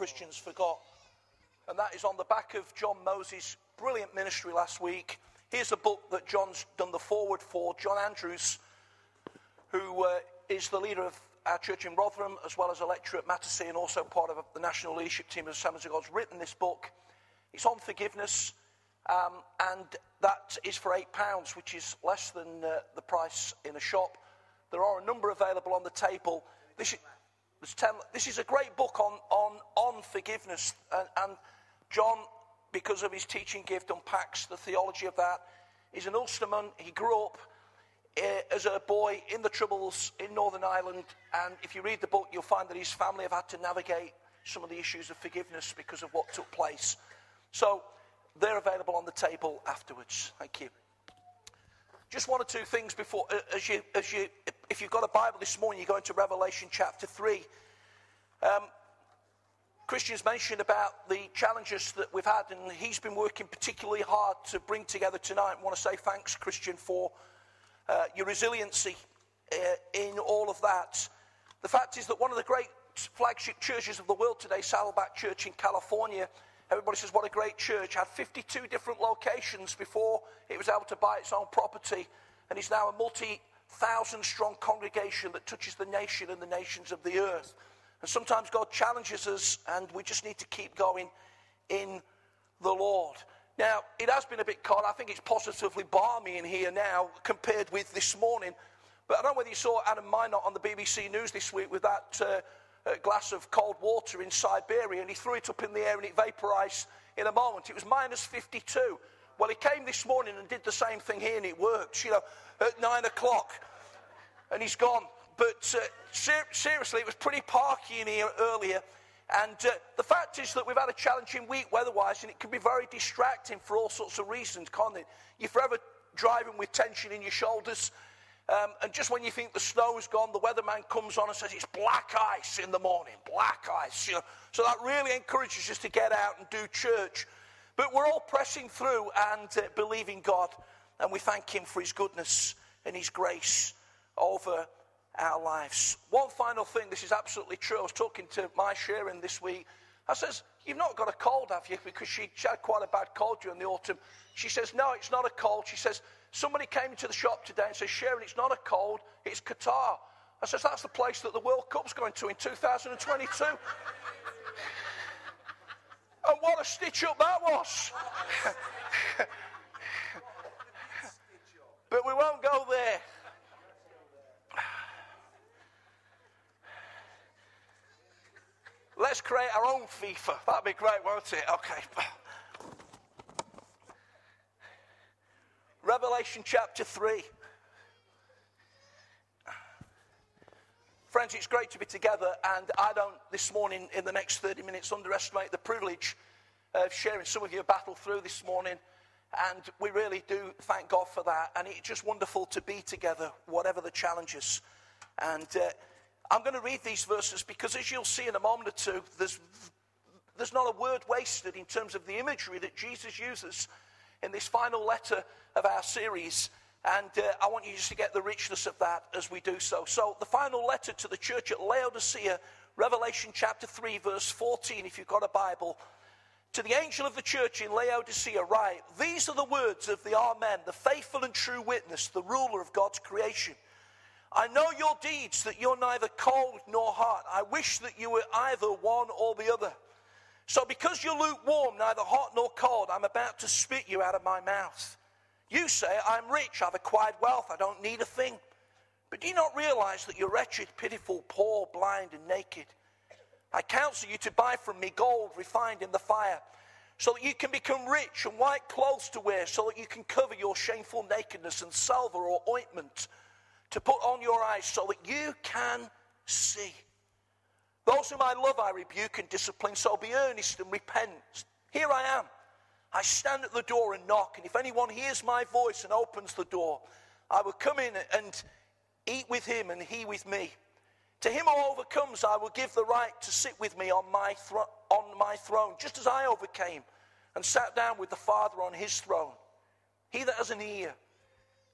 Christians forgot. And that is on the back of John Moses' brilliant ministry last week. Here's a book that John's done the forward for. John Andrews, who uh, is the leader of our church in Rotherham, as well as a lecturer at Mattersey and also part of the national leadership team of Assemblies of God's written this book. It's on forgiveness, um, and that is for £8, which is less than uh, the price in a shop. There are a number available on the table. This is, ten, this is a great book on, on, on forgiveness, and, and John, because of his teaching gift, unpacks the theology of that. He's an Ulsterman. He grew up uh, as a boy in the Troubles in Northern Ireland. And if you read the book, you'll find that his family have had to navigate some of the issues of forgiveness because of what took place. So they're available on the table afterwards. Thank you. Just one or two things before, uh, as you, as you, if you've got a Bible this morning, you go into Revelation chapter 3. Um, Christian's mentioned about the challenges that we've had, and he's been working particularly hard to bring together tonight. I want to say thanks, Christian, for uh, your resiliency uh, in all of that. The fact is that one of the great flagship churches of the world today, Saddleback Church in California, everybody says, what a great church, had 52 different locations before it was able to buy its own property, and it's now a multi thousand strong congregation that touches the nation and the nations of the earth. And sometimes God challenges us, and we just need to keep going in the Lord. Now, it has been a bit cold. I think it's positively balmy in here now compared with this morning. But I don't know whether you saw Adam Mynott on the BBC News this week with that uh, uh, glass of cold water in Siberia, and he threw it up in the air and it vaporized in a moment. It was minus 52. Well, he came this morning and did the same thing here, and it worked, you know, at nine o'clock. And he's gone. But uh, ser- seriously, it was pretty parky in here earlier. And uh, the fact is that we've had a challenging week weather-wise, and it can be very distracting for all sorts of reasons, can't it? You're forever driving with tension in your shoulders. Um, and just when you think the snow's gone, the weatherman comes on and says it's black ice in the morning, black ice. You know? So that really encourages us to get out and do church. But we're all pressing through and uh, believing God, and we thank Him for His goodness and His grace over our lives. One final thing, this is absolutely true. I was talking to my Sharon this week. I says, You've not got a cold, have you? Because she, had quite a bad cold during the autumn. She says, No, it's not a cold. She says, Somebody came into the shop today and says, Sharon, it's not a cold, it's Qatar. I says, That's the place that the World Cup's going to in 2022. and what a stitch up that was. but we won't go there. Let's create our own FIFA. That'd be great, won't it? Okay. Revelation chapter 3. Friends, it's great to be together, and I don't this morning, in the next 30 minutes, underestimate the privilege of sharing some of your battle through this morning. And we really do thank God for that. And it's just wonderful to be together, whatever the challenges. And uh, I'm going to read these verses because, as you'll see in a moment or two, there's, there's not a word wasted in terms of the imagery that Jesus uses in this final letter of our series. And uh, I want you just to get the richness of that as we do so. So, the final letter to the church at Laodicea, Revelation chapter 3, verse 14, if you've got a Bible. To the angel of the church in Laodicea, write These are the words of the Amen, the faithful and true witness, the ruler of God's creation. I know your deeds, that you're neither cold nor hot. I wish that you were either one or the other. So, because you're lukewarm, neither hot nor cold, I'm about to spit you out of my mouth. You say, I'm rich, I've acquired wealth, I don't need a thing. But do you not realize that you're wretched, pitiful, poor, blind, and naked? I counsel you to buy from me gold refined in the fire, so that you can become rich, and white clothes to wear, so that you can cover your shameful nakedness, and silver or ointment to put on your eyes so that you can see. Those whom I love, I rebuke and discipline, so be earnest and repent. Here I am. I stand at the door and knock, and if anyone hears my voice and opens the door, I will come in and eat with him and he with me. To him who overcomes, I will give the right to sit with me on my, thro- on my throne, just as I overcame and sat down with the Father on his throne. He that has an ear,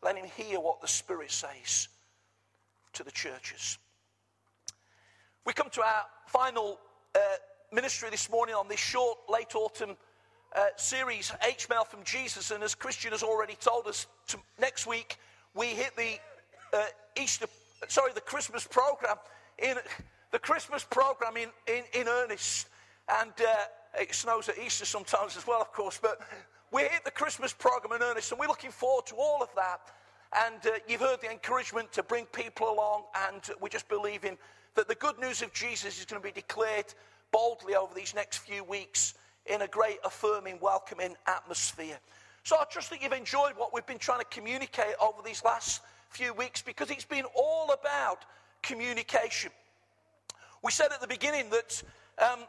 let him hear what the Spirit says to the churches. We come to our final uh, ministry this morning on this short late autumn uh, series, H Mail from Jesus. And as Christian has already told us, to, next week we hit the uh, Easter, sorry, the Christmas program in the Christmas program in, in, in earnest. And uh, it snows at Easter sometimes as well, of course. But we hit the Christmas program in earnest, and we're looking forward to all of that. And uh, you've heard the encouragement to bring people along, and we're just believing that the good news of Jesus is going to be declared boldly over these next few weeks in a great, affirming, welcoming atmosphere. So I trust that you've enjoyed what we've been trying to communicate over these last few weeks because it's been all about communication. We said at the beginning that um,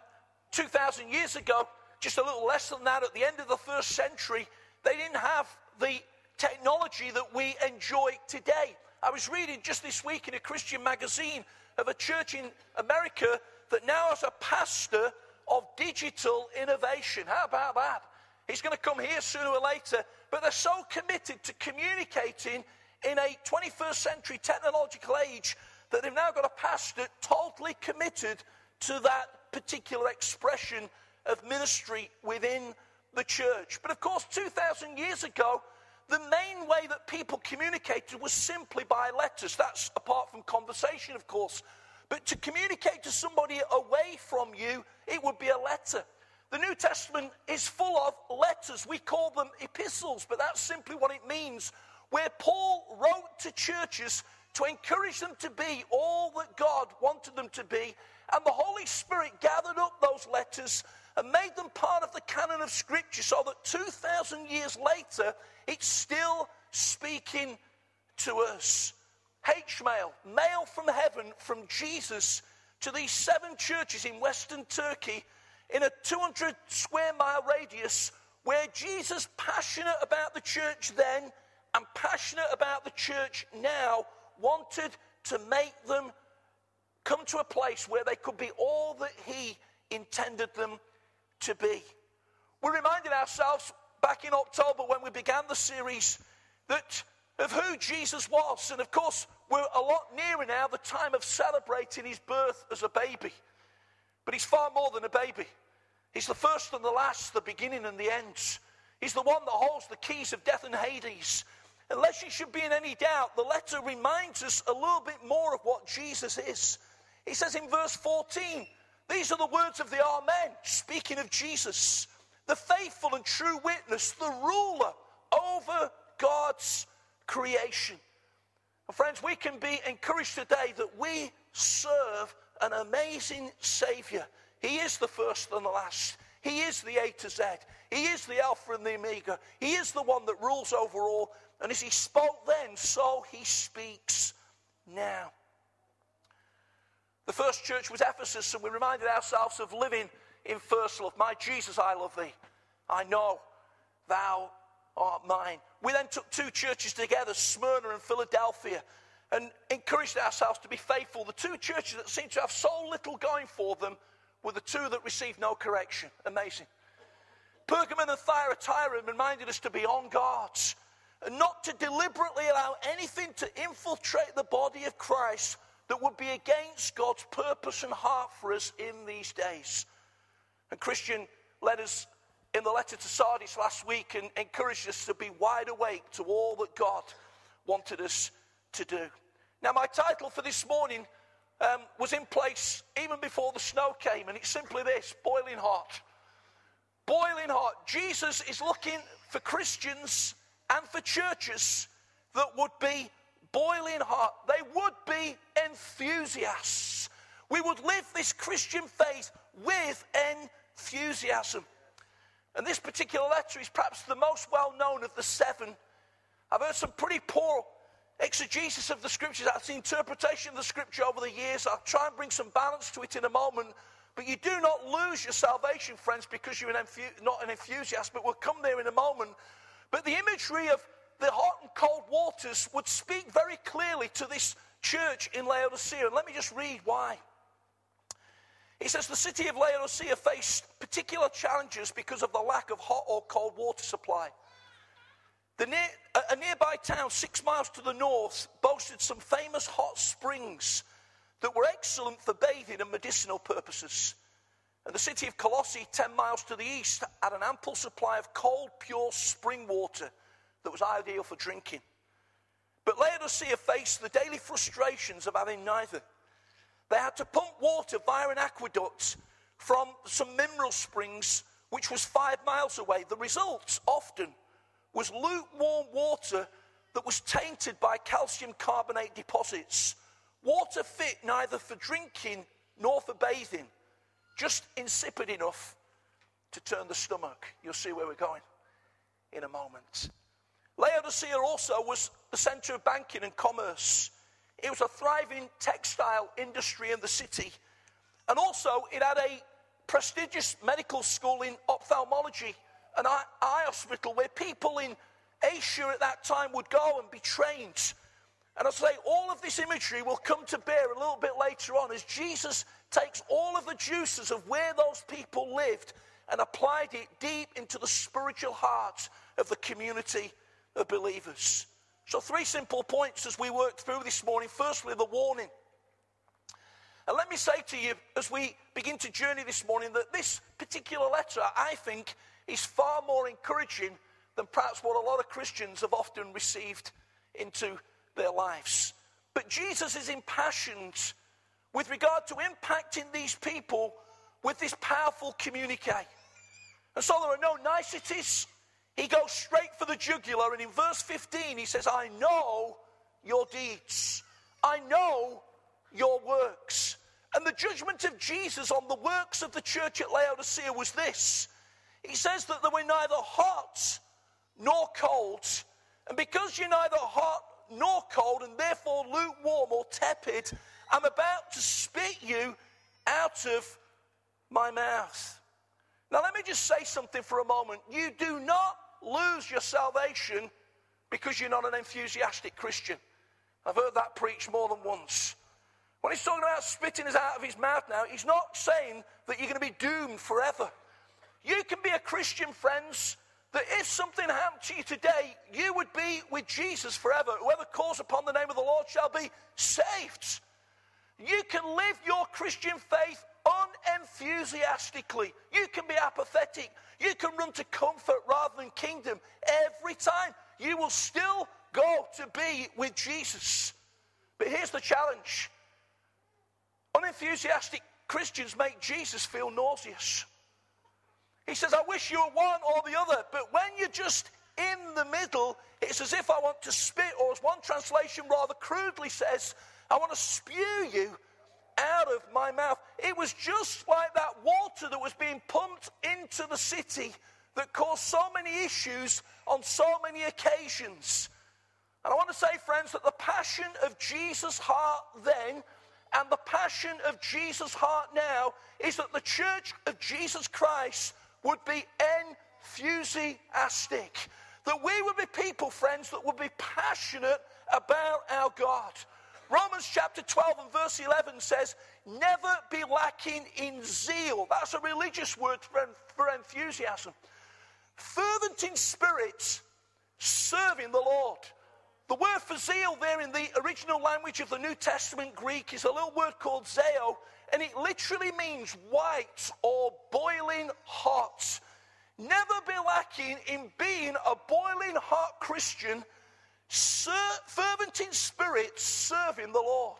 2,000 years ago, just a little less than that, at the end of the first century, they didn't have the technology that we enjoy today. I was reading just this week in a Christian magazine of a church in America that now has a pastor of digital innovation. How about that? He's going to come here sooner or later, but they're so committed to communicating in a 21st century technological age that they've now got a pastor totally committed to that particular expression of ministry within the church. But of course, 2,000 years ago, the main way that people communicated was simply by letters. That's apart from conversation, of course. But to communicate to somebody away from you, it would be a letter. The New Testament is full of letters. We call them epistles, but that's simply what it means. Where Paul wrote to churches to encourage them to be all that God wanted them to be, and the Holy Spirit gathered up those letters and made them part of the canon of Scripture so that 2,000 years later, it's still speaking to us. H mail, mail from heaven from Jesus to these seven churches in Western Turkey in a 200 square mile radius where Jesus, passionate about the church then and passionate about the church now, wanted to make them come to a place where they could be all that he intended them to be. We reminded ourselves back in October when we began the series that of who Jesus was. And of course, we're a lot nearer now the time of celebrating his birth as a baby. But he's far more than a baby. He's the first and the last, the beginning and the end. He's the one that holds the keys of death and Hades. Unless you should be in any doubt, the letter reminds us a little bit more of what Jesus is. He says in verse 14, these are the words of the Amen, speaking of Jesus, the faithful and true witness, the ruler over God's creation. And friends, we can be encouraged today that we serve an amazing Savior. He is the first and the last. He is the A to Z. He is the Alpha and the Omega. He is the one that rules over all. And as He spoke then, so He speaks now. The first church was Ephesus, and we reminded ourselves of living in first love. My Jesus, I love thee. I know thou art mine. We then took two churches together, Smyrna and Philadelphia, and encouraged ourselves to be faithful. The two churches that seemed to have so little going for them were the two that received no correction. Amazing. Pergamon and Thyatira reminded us to be on guard and not to deliberately allow anything to infiltrate the body of Christ that would be against God's purpose and heart for us in these days. And Christian led us in the letter to Sardis last week and encouraged us to be wide awake to all that God wanted us to do. Now, my title for this morning um, was in place even before the snow came, and it's simply this boiling hot. Boiling hot. Jesus is looking for Christians and for churches that would be boiling hot. They would be enthusiasts. We would live this Christian faith with enthusiasm. And this particular letter is perhaps the most well known of the seven. I've heard some pretty poor exegesis of the scriptures, that's the interpretation of the scripture over the years. I'll try and bring some balance to it in a moment. But you do not lose your salvation, friends, because you're an enthu- not an enthusiast, but we'll come there in a moment. But the imagery of the hot and cold waters would speak very clearly to this church in Laodicea. And let me just read why. He says the city of Laodicea faced particular challenges because of the lack of hot or cold water supply. Near, a nearby town, six miles to the north, boasted some famous hot springs that were excellent for bathing and medicinal purposes. And the city of Colossae, 10 miles to the east, had an ample supply of cold, pure spring water that was ideal for drinking. But Laodicea faced the daily frustrations of having neither. They had to pump water via an aqueduct from some mineral springs, which was five miles away. The result often was lukewarm water that was tainted by calcium carbonate deposits. Water fit neither for drinking nor for bathing, just insipid enough to turn the stomach. You'll see where we're going in a moment. Laodicea also was the center of banking and commerce. It was a thriving textile industry in the city. And also, it had a prestigious medical school in ophthalmology, an eye, hospital where people in Asia at that time would go and be trained. And I say, all of this imagery will come to bear a little bit later on as Jesus takes all of the juices of where those people lived and applied it deep into the spiritual heart of the community of believers. So, three simple points as we work through this morning. Firstly, the warning. And let me say to you, as we begin to journey this morning, that this particular letter, I think, is far more encouraging than perhaps what a lot of Christians have often received into their lives. But Jesus is impassioned with regard to impacting these people with this powerful communique. And so there are no niceties, he goes straight for the jugular, and in verse 15, he says, I know your deeds, I know your works. And the judgment of Jesus on the works of the church at Laodicea was this He says that they were neither hot nor cold. And because you're neither hot nor cold, and therefore lukewarm or tepid, I'm about to spit you out of my mouth. Now, let me just say something for a moment. You do not lose your salvation because you're not an enthusiastic Christian. I've heard that preached more than once. When he's talking about spitting us out of his mouth now, he's not saying that you're going to be doomed forever. You can be a Christian, friends, that if something happened to you today, you would be with Jesus forever. Whoever calls upon the name of the Lord shall be saved. You can live your Christian faith unenthusiastically. You can be apathetic. You can run to comfort rather than kingdom every time. You will still go to be with Jesus. But here's the challenge unenthusiastic Christians make Jesus feel nauseous. He says, I wish you were one or the other, but when you're just in the middle, it's as if I want to spit, or as one translation rather crudely says, I want to spew you out of my mouth. It was just like that water that was being pumped into the city that caused so many issues on so many occasions. And I want to say, friends, that the passion of Jesus' heart then and the passion of Jesus' heart now is that the church of Jesus Christ would be enthusiastic. That we would be people, friends, that would be passionate about our God. Romans chapter 12 and verse 11 says, Never be lacking in zeal. That's a religious word for, for enthusiasm. Fervent in spirit, serving the Lord. The word for zeal there in the original language of the New Testament Greek is a little word called zeo, and it literally means white or boiling hot. Never be lacking in being a boiling hot Christian Ser- fervent in spirit, serving the Lord.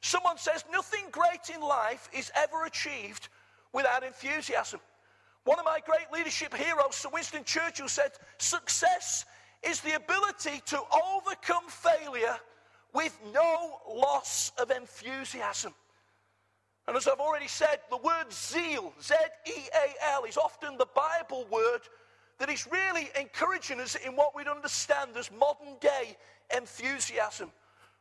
Someone says nothing great in life is ever achieved without enthusiasm. One of my great leadership heroes, Sir Winston Churchill, said, Success is the ability to overcome failure with no loss of enthusiasm. And as I've already said, the word zeal, Z E A L, is often the Bible word that really encouraging us in what we'd understand as modern day enthusiasm.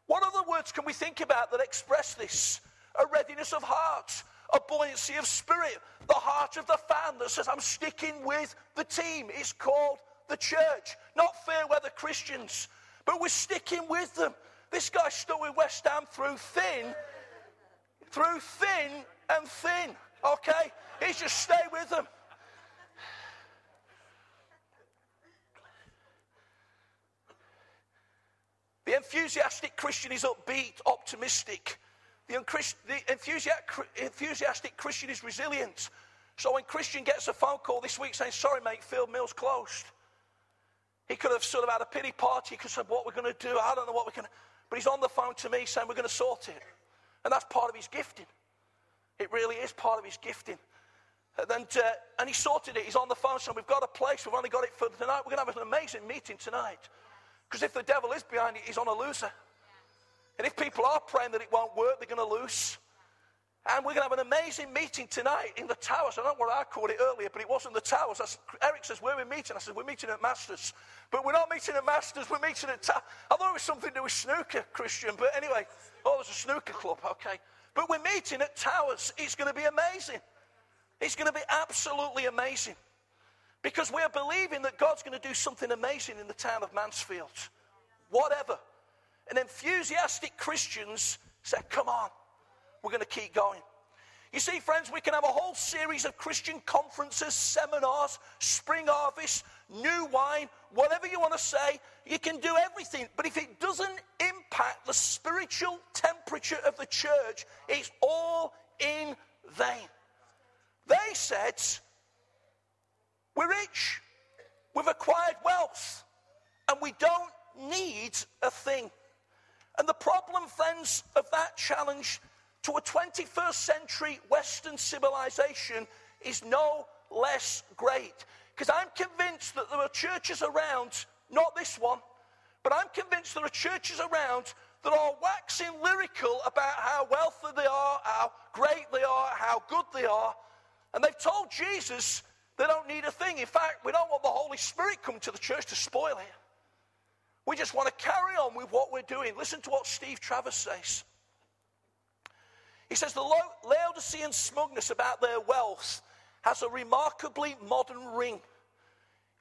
What other words can we think about that express this? A readiness of heart, a buoyancy of spirit, the heart of the fan that says, I'm sticking with the team. It's called the church, not fair weather Christians, but we're sticking with them. This guy stuck with West Ham through thin, through thin and thin, okay? He's just stay with them. The enthusiastic Christian is upbeat, optimistic. The, enthusiastic Christian is resilient. So when Christian gets a phone call this week saying, Sorry, mate, field mill's closed, he could have sort of had a pity party. He could have said, What we're going to do, I don't know what we're going to But he's on the phone to me saying, We're going to sort it. And that's part of his gifting. It really is part of his gifting. And, uh, and he sorted it. He's on the phone saying, We've got a place. We've only got it for tonight. We're going to have an amazing meeting tonight. Because if the devil is behind it, he's on a loser. And if people are praying that it won't work, they're going to lose. And we're going to have an amazing meeting tonight in the towers. I don't know what I called it earlier, but it wasn't the towers. Eric says, Where are we meeting? I said, We're meeting at Masters. But we're not meeting at Masters, we're meeting at towers. I thought it was something to do with snooker, Christian. But anyway, oh, there's a snooker club, okay. But we're meeting at Towers. It's going to be amazing. It's going to be absolutely amazing. Because we're believing that God's going to do something amazing in the town of Mansfield. Whatever. And enthusiastic Christians said, Come on, we're going to keep going. You see, friends, we can have a whole series of Christian conferences, seminars, spring harvest, new wine, whatever you want to say. You can do everything. But if it doesn't impact the spiritual temperature of the church, it's all in vain. They said, We're rich, we've acquired wealth, and we don't need a thing. And the problem, friends, of that challenge to a 21st century Western civilization is no less great. Because I'm convinced that there are churches around, not this one, but I'm convinced there are churches around that are waxing lyrical about how wealthy they are, how great they are, how good they are. And they've told Jesus they don't need a thing. In fact, we don't want the Holy Spirit coming to the church to spoil it. We just want to carry on with what we're doing. Listen to what Steve Travers says. He says the Laodicean smugness about their wealth has a remarkably modern ring.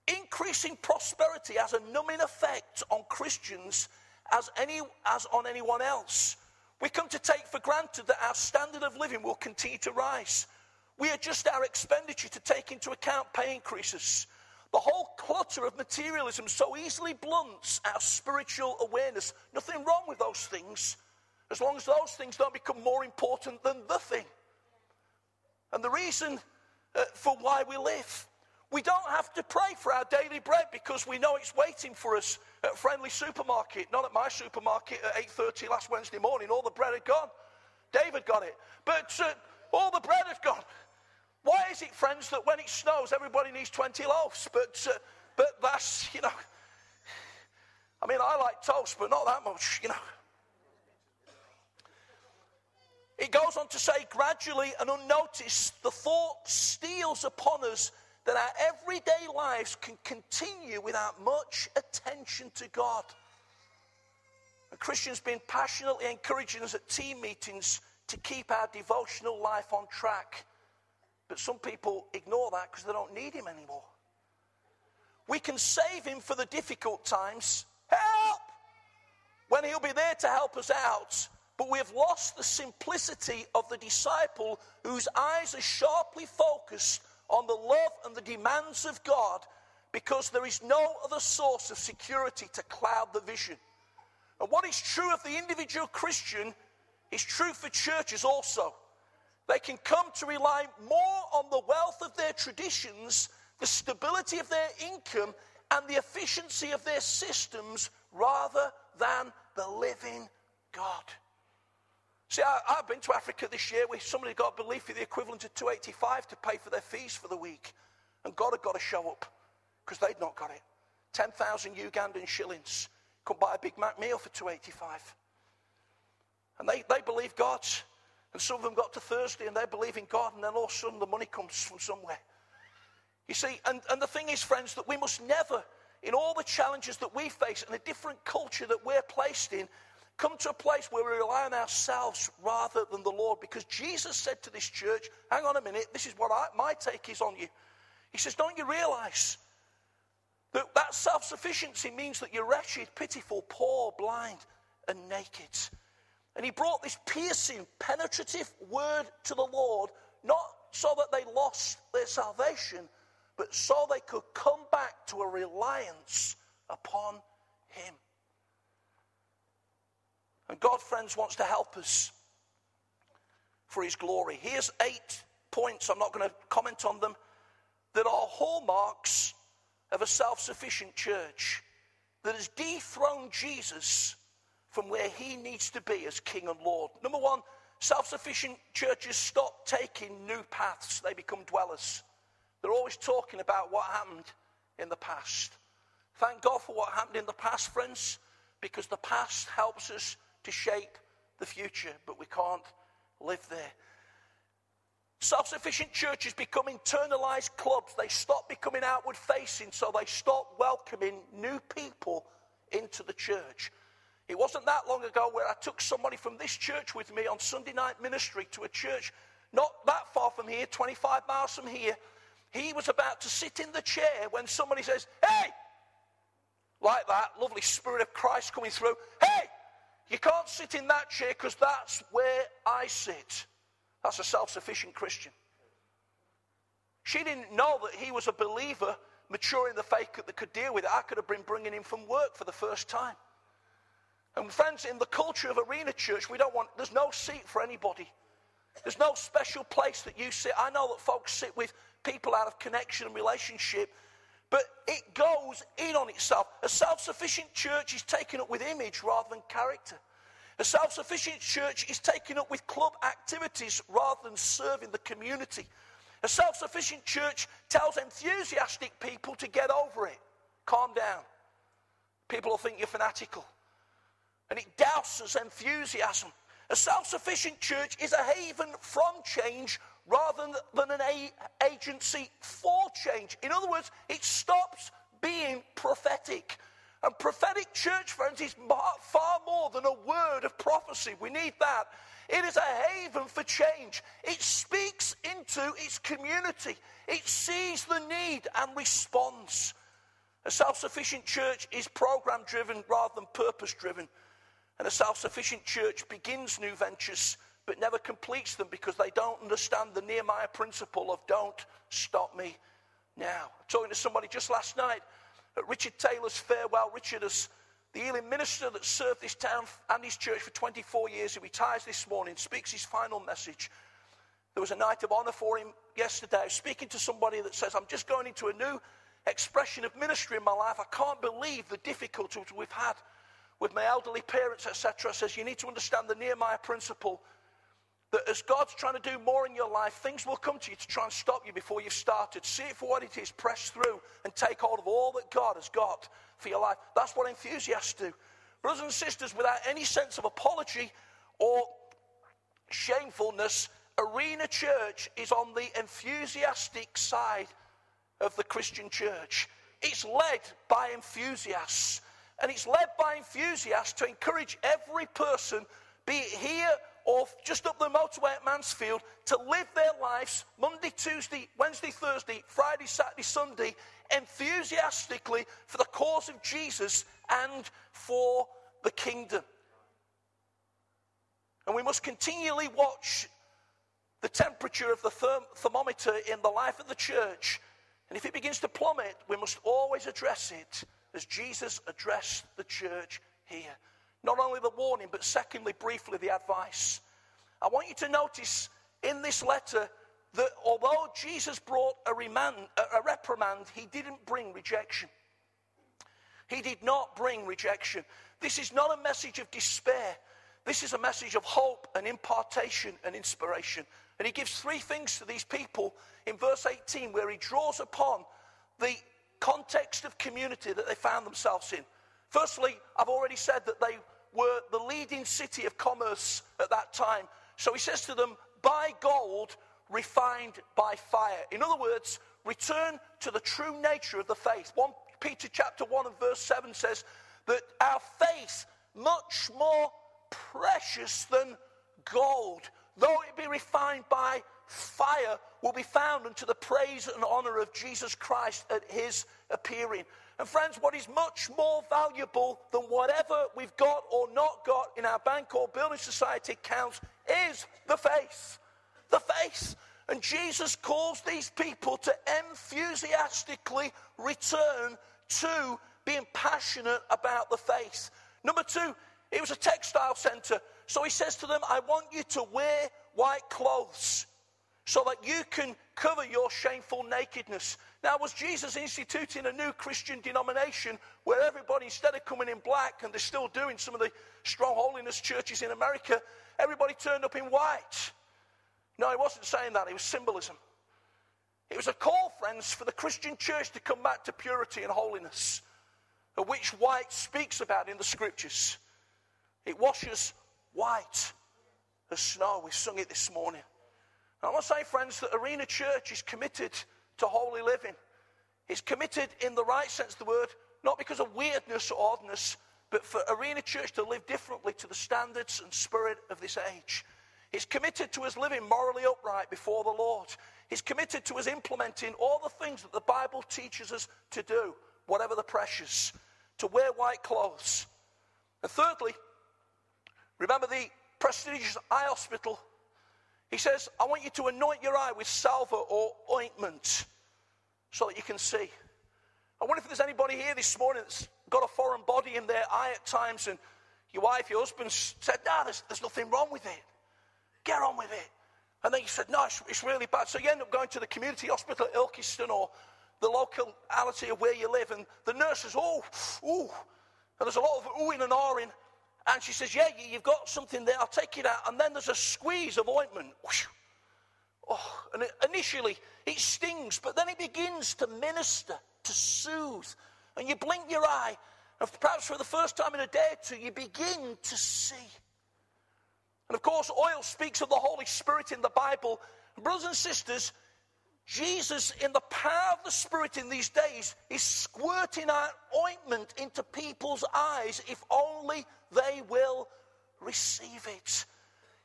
Increasing prosperity has a numbing effect on Christians as, any, as on anyone else. We come to take for granted that our standard of living will continue to rise. We adjust our expenditure to take into account pay increases. The whole clutter of materialism so easily blunts our spiritual awareness. Nothing wrong with those things as long as those things don't become more important than the thing. And the reason uh, for why we live. We don't have to pray for our daily bread because we know it's waiting for us at Friendly Supermarket, not at my supermarket at 8.30 last Wednesday morning. All the bread had gone. David got it. But uh, all the bread had gone. Why is it, friends, that when it snows, everybody needs 20 loaves? But, uh, but that's, you know, I mean, I like toast, but not that much, you know. It goes on to say, gradually and unnoticed, the thought steals upon us that our everyday lives can continue without much attention to God. And Christians been passionately encouraging us at team meetings to keep our devotional life on track. But some people ignore that because they don't need Him anymore. We can save Him for the difficult times. Help! When He'll be there to help us out but we have lost the simplicity of the disciple whose eyes are sharply focused on the love and the demands of God because there is no other source of security to cloud the vision. And what is true of the individual Christian is true for churches also. They can come to rely more on the wealth of their traditions, the stability of their income, and the efficiency of their systems rather than the living God. See, I, have been to Africa this year where somebody got a belief for the equivalent of 285 to pay for their fees for the week. And God had got to show up because they'd not got it. 10,000 Ugandan shillings. Could buy a Big Mac meal for 285. And they, they believe God. And some of them got to Thursday and they believe in God, and then all of a sudden the money comes from somewhere. You see, and, and the thing is, friends, that we must never, in all the challenges that we face and the different culture that we're placed in, come to a place where we rely on ourselves rather than the Lord. Because Jesus said to this church, hang on a minute, this is what I, my take is on you. He says, don't you realize that that self sufficiency means that you're wretched, pitiful, poor, blind, and naked? And he brought this piercing, penetrative word to the Lord, not so that they lost their salvation, but so they could come back to a reliance upon him. And God, friends, wants to help us for His glory. Here's eight points, I'm not going to comment on them, that are hallmarks of a self sufficient church that has dethroned Jesus from where he needs to be as King and Lord. Number one, self sufficient churches stop taking new paths, they become dwellers. They're always talking about what happened in the past. Thank God for what happened in the past, friends, because the past helps us to shape the future, but we can't live there. Self sufficient churches become internalized clubs. They stop becoming outward facing, so they stop welcoming new people into the church. It wasn't that long ago where I took somebody from this church with me on Sunday night ministry to a church not that far from here, 25 miles from here. He was about to sit in the chair when somebody says, Hey! Like that, lovely Spirit of Christ coming through. Hey! You can't sit in that chair because that's where I sit. That's a self sufficient Christian. She didn't know that he was a believer, mature in the faith that could deal with it. I could have been bringing him from work for the first time. And friends, in the culture of arena church, we don't want, there's no seat for anybody. There's no special place that you sit. I know that folks sit with people out of connection and relationship, but it goes in on itself. A self sufficient church is taken up with image rather than character. A self sufficient church is taken up with club activities rather than serving the community. A self sufficient church tells enthusiastic people to get over it, calm down. People will think you're fanatical. And it douses enthusiasm. A self sufficient church is a haven from change rather than an agency for change. In other words, it stops being prophetic. And prophetic church, friends, is far more than a word of prophecy. We need that. It is a haven for change. It speaks into its community, it sees the need and responds. A self sufficient church is program driven rather than purpose driven. And a self sufficient church begins new ventures but never completes them because they don't understand the Nehemiah principle of don't stop me now. Talking to somebody just last night at Richard Taylor's farewell. Richard is the healing minister that served this town and his church for 24 years. He retires this morning, speaks his final message. There was a night of honor for him yesterday. I was speaking to somebody that says, I'm just going into a new expression of ministry in my life. I can't believe the difficulties we've had with my elderly parents, etc. Says, you need to understand the Nehemiah principle that as God's trying to do more in your life, things will come to you to try and stop you before you've started. See it for what it is, press through, and take hold of all that God has got for your life. That's what enthusiasts do. Brothers and sisters, without any sense of apology or shamefulness, Arena Church is on the enthusiastic side of the Christian church. It's led by enthusiasts. And it's led by enthusiasts to encourage every person, be it here or just up the motorway at Mansfield to live their lives Monday, Tuesday, Wednesday, Thursday, Friday, Saturday, Sunday enthusiastically for the cause of Jesus and for the kingdom. And we must continually watch the temperature of the therm- thermometer in the life of the church. And if it begins to plummet, we must always address it as Jesus addressed the church here. Not only the warning, but secondly, briefly, the advice. I want you to notice in this letter that although Jesus brought a, remand, a reprimand, he didn't bring rejection. He did not bring rejection. This is not a message of despair. This is a message of hope and impartation and inspiration. And he gives three things to these people in verse 18, where he draws upon the context of community that they found themselves in. Firstly, I've already said that they were the leading city of commerce at that time. So he says to them, Buy gold refined by fire. In other words, return to the true nature of the faith. 1 Peter chapter 1 and verse 7 says that our faith, much more precious than gold, though it be refined by fire, will be found unto the praise and honor of Jesus Christ at his appearing. And friends, what is much more valuable than whatever we've got or not got in our bank or building society counts is the faith. The faith. And Jesus calls these people to enthusiastically return to being passionate about the faith. Number two, it was a textile center. So he says to them, I want you to wear white clothes. So that you can cover your shameful nakedness. Now, was Jesus instituting a new Christian denomination where everybody, instead of coming in black, and they're still doing some of the strong holiness churches in America, everybody turned up in white? No, he wasn't saying that. It was symbolism. It was a call, friends, for the Christian church to come back to purity and holiness, of which white speaks about in the scriptures. It washes white as snow. We sung it this morning. I want to say, friends, that Arena Church is committed to holy living. It's committed in the right sense of the word, not because of weirdness or oddness, but for Arena Church to live differently to the standards and spirit of this age. It's committed to us living morally upright before the Lord. It's committed to us implementing all the things that the Bible teaches us to do, whatever the pressures, to wear white clothes. And thirdly, remember the prestigious eye hospital. He says, I want you to anoint your eye with salve or ointment so that you can see. I wonder if there's anybody here this morning that's got a foreign body in their eye at times and your wife, your husband said, No, there's, there's nothing wrong with it. Get on with it. And then you said, no, it's, it's really bad. So you end up going to the community hospital at Ilkeston or the locality of where you live. And the nurse says, oh, ooh. And there's a lot of oohing and ahhing. And she says, yeah, you've got something there. I'll take it out. And then there's a squeeze of ointment. Oh, and it, initially it stings, but then it begins to minister, to soothe. And you blink your eye, and perhaps for the first time in a day or two, you begin to see. And of course, oil speaks of the Holy Spirit in the Bible. Brothers and sisters, Jesus, in the power of the Spirit in these days, is squirting out ointment into people's eyes if only they will receive it.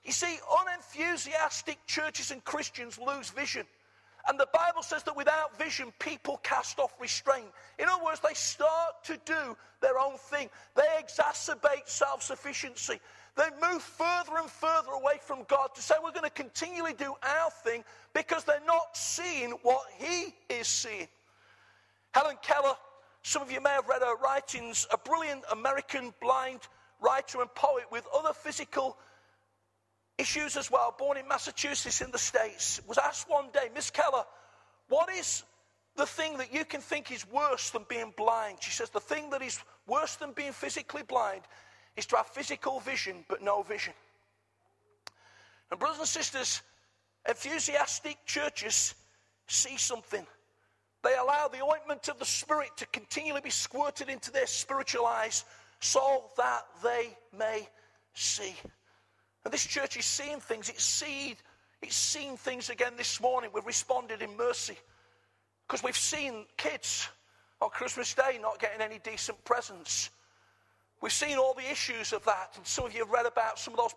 You see, unenthusiastic churches and Christians lose vision. And the Bible says that without vision, people cast off restraint. In other words, they start to do their own thing, they exacerbate self sufficiency. They move further and further away from God to say we're going to continually do our thing because they're not seeing what He is seeing. Helen Keller, some of you may have read her writings, a brilliant American blind writer and poet with other physical issues as well, born in Massachusetts in the States, was asked one day, Miss Keller, what is the thing that you can think is worse than being blind? She says, the thing that is worse than being physically blind is to have physical vision but no vision. And, brothers and sisters, enthusiastic churches see something. They allow the ointment of the Spirit to continually be squirted into their spiritual eyes so that they may see. And this church is seeing things. It's seen, it's seen things again this morning. We've responded in mercy because we've seen kids on Christmas Day not getting any decent presents. We've seen all the issues of that, and some of you have read about some of those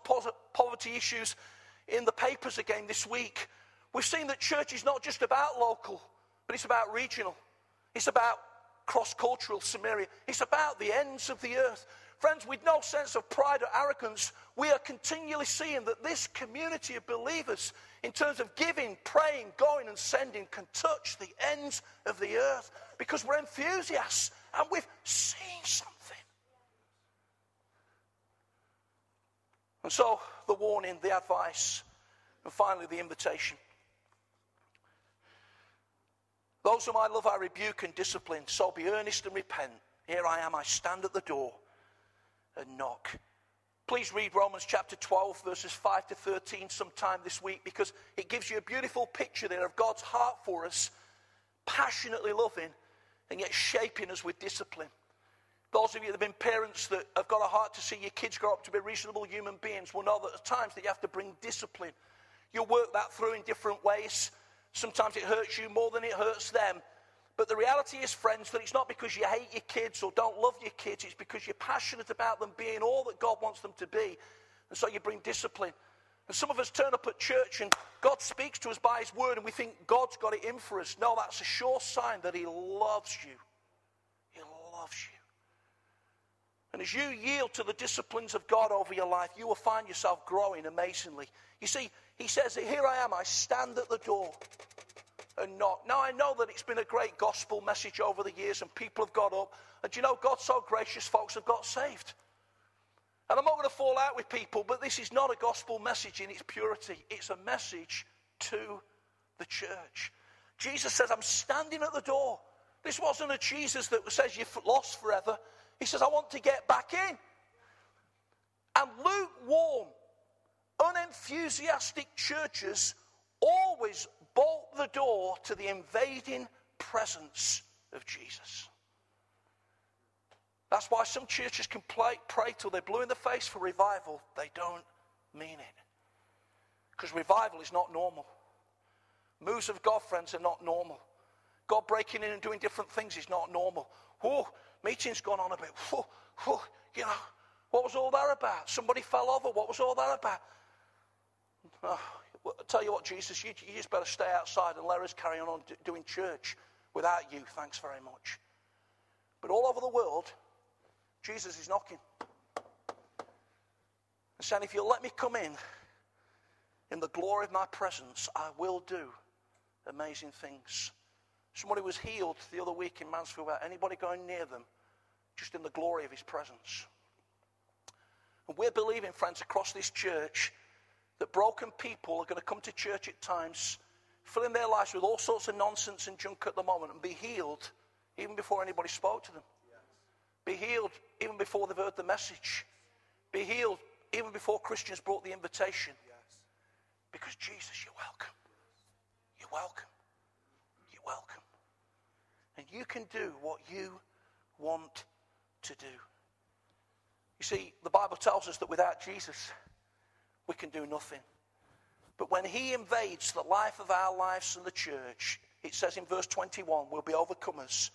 poverty issues in the papers again this week. We've seen that church is not just about local, but it's about regional. It's about cross cultural Samaria. It's about the ends of the earth. Friends, with no sense of pride or arrogance, we are continually seeing that this community of believers, in terms of giving, praying, going, and sending, can touch the ends of the earth because we're enthusiasts and we've seen something. And so the warning, the advice, and finally the invitation. Those whom I love, I rebuke and discipline. So be earnest and repent. Here I am, I stand at the door and knock. Please read Romans chapter 12, verses 5 to 13 sometime this week because it gives you a beautiful picture there of God's heart for us, passionately loving and yet shaping us with discipline. Those of you that have been parents that have got a heart to see your kids grow up to be reasonable human beings will know that at times that you have to bring discipline. You'll work that through in different ways. Sometimes it hurts you more than it hurts them. But the reality is, friends, that it's not because you hate your kids or don't love your kids, it's because you're passionate about them being all that God wants them to be. And so you bring discipline. And some of us turn up at church and God speaks to us by His word and we think God's got it in for us. No, that's a sure sign that He loves you. He loves you. And as you yield to the disciplines of God over your life, you will find yourself growing amazingly. You see, he says, Here I am, I stand at the door and knock. Now, I know that it's been a great gospel message over the years, and people have got up. And you know, God's so gracious, folks have got saved. And I'm not going to fall out with people, but this is not a gospel message in its purity. It's a message to the church. Jesus says, I'm standing at the door. This wasn't a Jesus that says you're lost forever. He says, I want to get back in. And lukewarm, unenthusiastic churches always bolt the door to the invading presence of Jesus. That's why some churches can play, pray till they're blue in the face for revival. They don't mean it. Because revival is not normal. Moves of God, friends, are not normal. God breaking in and doing different things is not normal. Whoa, meeting's gone on a bit. Whoa, whoa, you know, what was all that about? Somebody fell over. What was all that about? Oh, well, tell you what, Jesus, you, you, just better stay outside and let us carry on doing church without you. Thanks very much. But all over the world, Jesus is knocking. And saying, if you'll let me come in, in the glory of my presence, I will do amazing things. Somebody was healed the other week in Mansfield without anybody going near them, just in the glory of his presence. And we're believing, friends, across this church that broken people are going to come to church at times, filling their lives with all sorts of nonsense and junk at the moment, and be healed even before anybody spoke to them. Yes. Be healed even before they've heard the message. Be healed even before Christians brought the invitation. Yes. Because Jesus, you're welcome. You're welcome. You're welcome. And you can do what you want to do. You see, the Bible tells us that without Jesus, we can do nothing. But when he invades the life of our lives and the church, it says in verse 21, we'll be overcomers.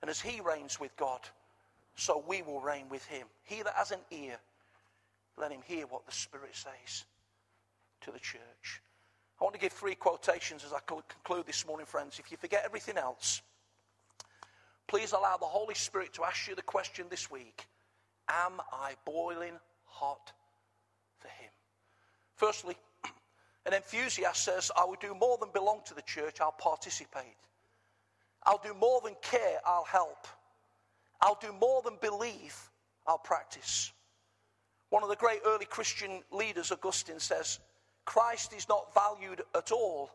And as he reigns with God, so we will reign with him. He that has an ear, let him hear what the Spirit says to the church. I want to give three quotations as I conclude this morning, friends. If you forget everything else, please allow the Holy Spirit to ask you the question this week Am I boiling hot for him? Firstly, an enthusiast says, I will do more than belong to the church, I'll participate. I'll do more than care, I'll help. I'll do more than believe, I'll practice. One of the great early Christian leaders, Augustine, says, Christ is not valued at all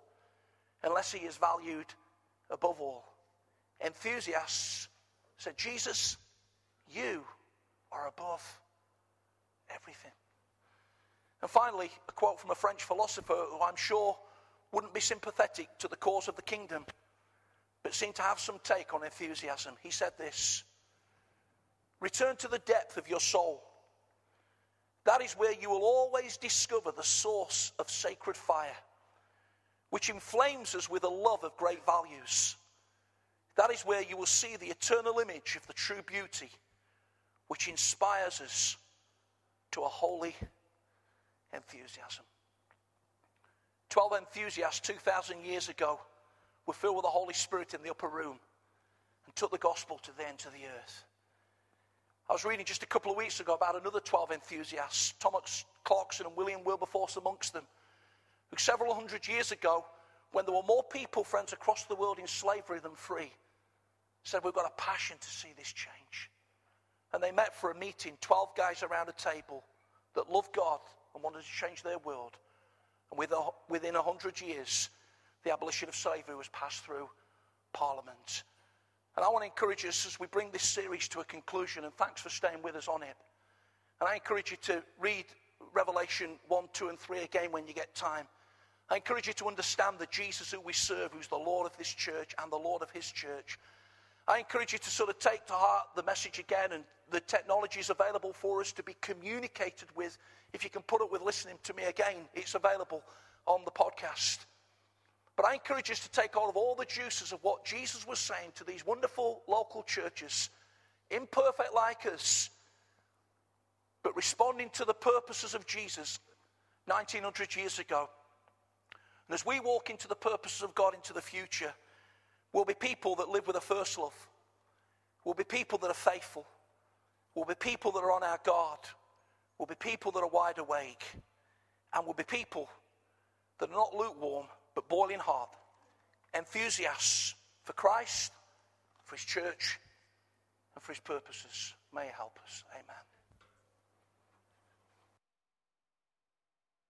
unless he is valued above all. Enthusiasts said, Jesus, you are above everything. And finally, a quote from a French philosopher who I'm sure wouldn't be sympathetic to the cause of the kingdom, but seemed to have some take on enthusiasm. He said this Return to the depth of your soul. That is where you will always discover the source of sacred fire, which inflames us with a love of great values. That is where you will see the eternal image of the true beauty, which inspires us to a holy enthusiasm. Twelve enthusiasts 2,000 years ago were filled with the Holy Spirit in the upper room and took the gospel to the ends of the earth. I was reading just a couple of weeks ago about another 12 enthusiasts, Thomas Clarkson and William Wilberforce amongst them, who several hundred years ago, when there were more people, friends, across the world in slavery than free, said, We've got a passion to see this change. And they met for a meeting, 12 guys around a table that loved God and wanted to change their world. And within 100 years, the abolition of slavery was passed through Parliament. And I want to encourage us as we bring this series to a conclusion, and thanks for staying with us on it. And I encourage you to read Revelation 1, 2, and 3 again when you get time. I encourage you to understand that Jesus who we serve, who's the Lord of this church and the Lord of his church. I encourage you to sort of take to heart the message again and the technologies available for us to be communicated with. If you can put it with listening to me again, it's available on the podcast. But I encourage us to take all of all the juices of what Jesus was saying to these wonderful local churches, imperfect like us, but responding to the purposes of Jesus 1900 years ago. And as we walk into the purposes of God into the future, We'll be people that live with a first love. We'll be people that are faithful. We'll be people that are on our guard. We'll be people that are wide awake. And we'll be people that are not lukewarm, but boiling hot. Enthusiasts for Christ, for His church, and for His purposes. May He help us. Amen.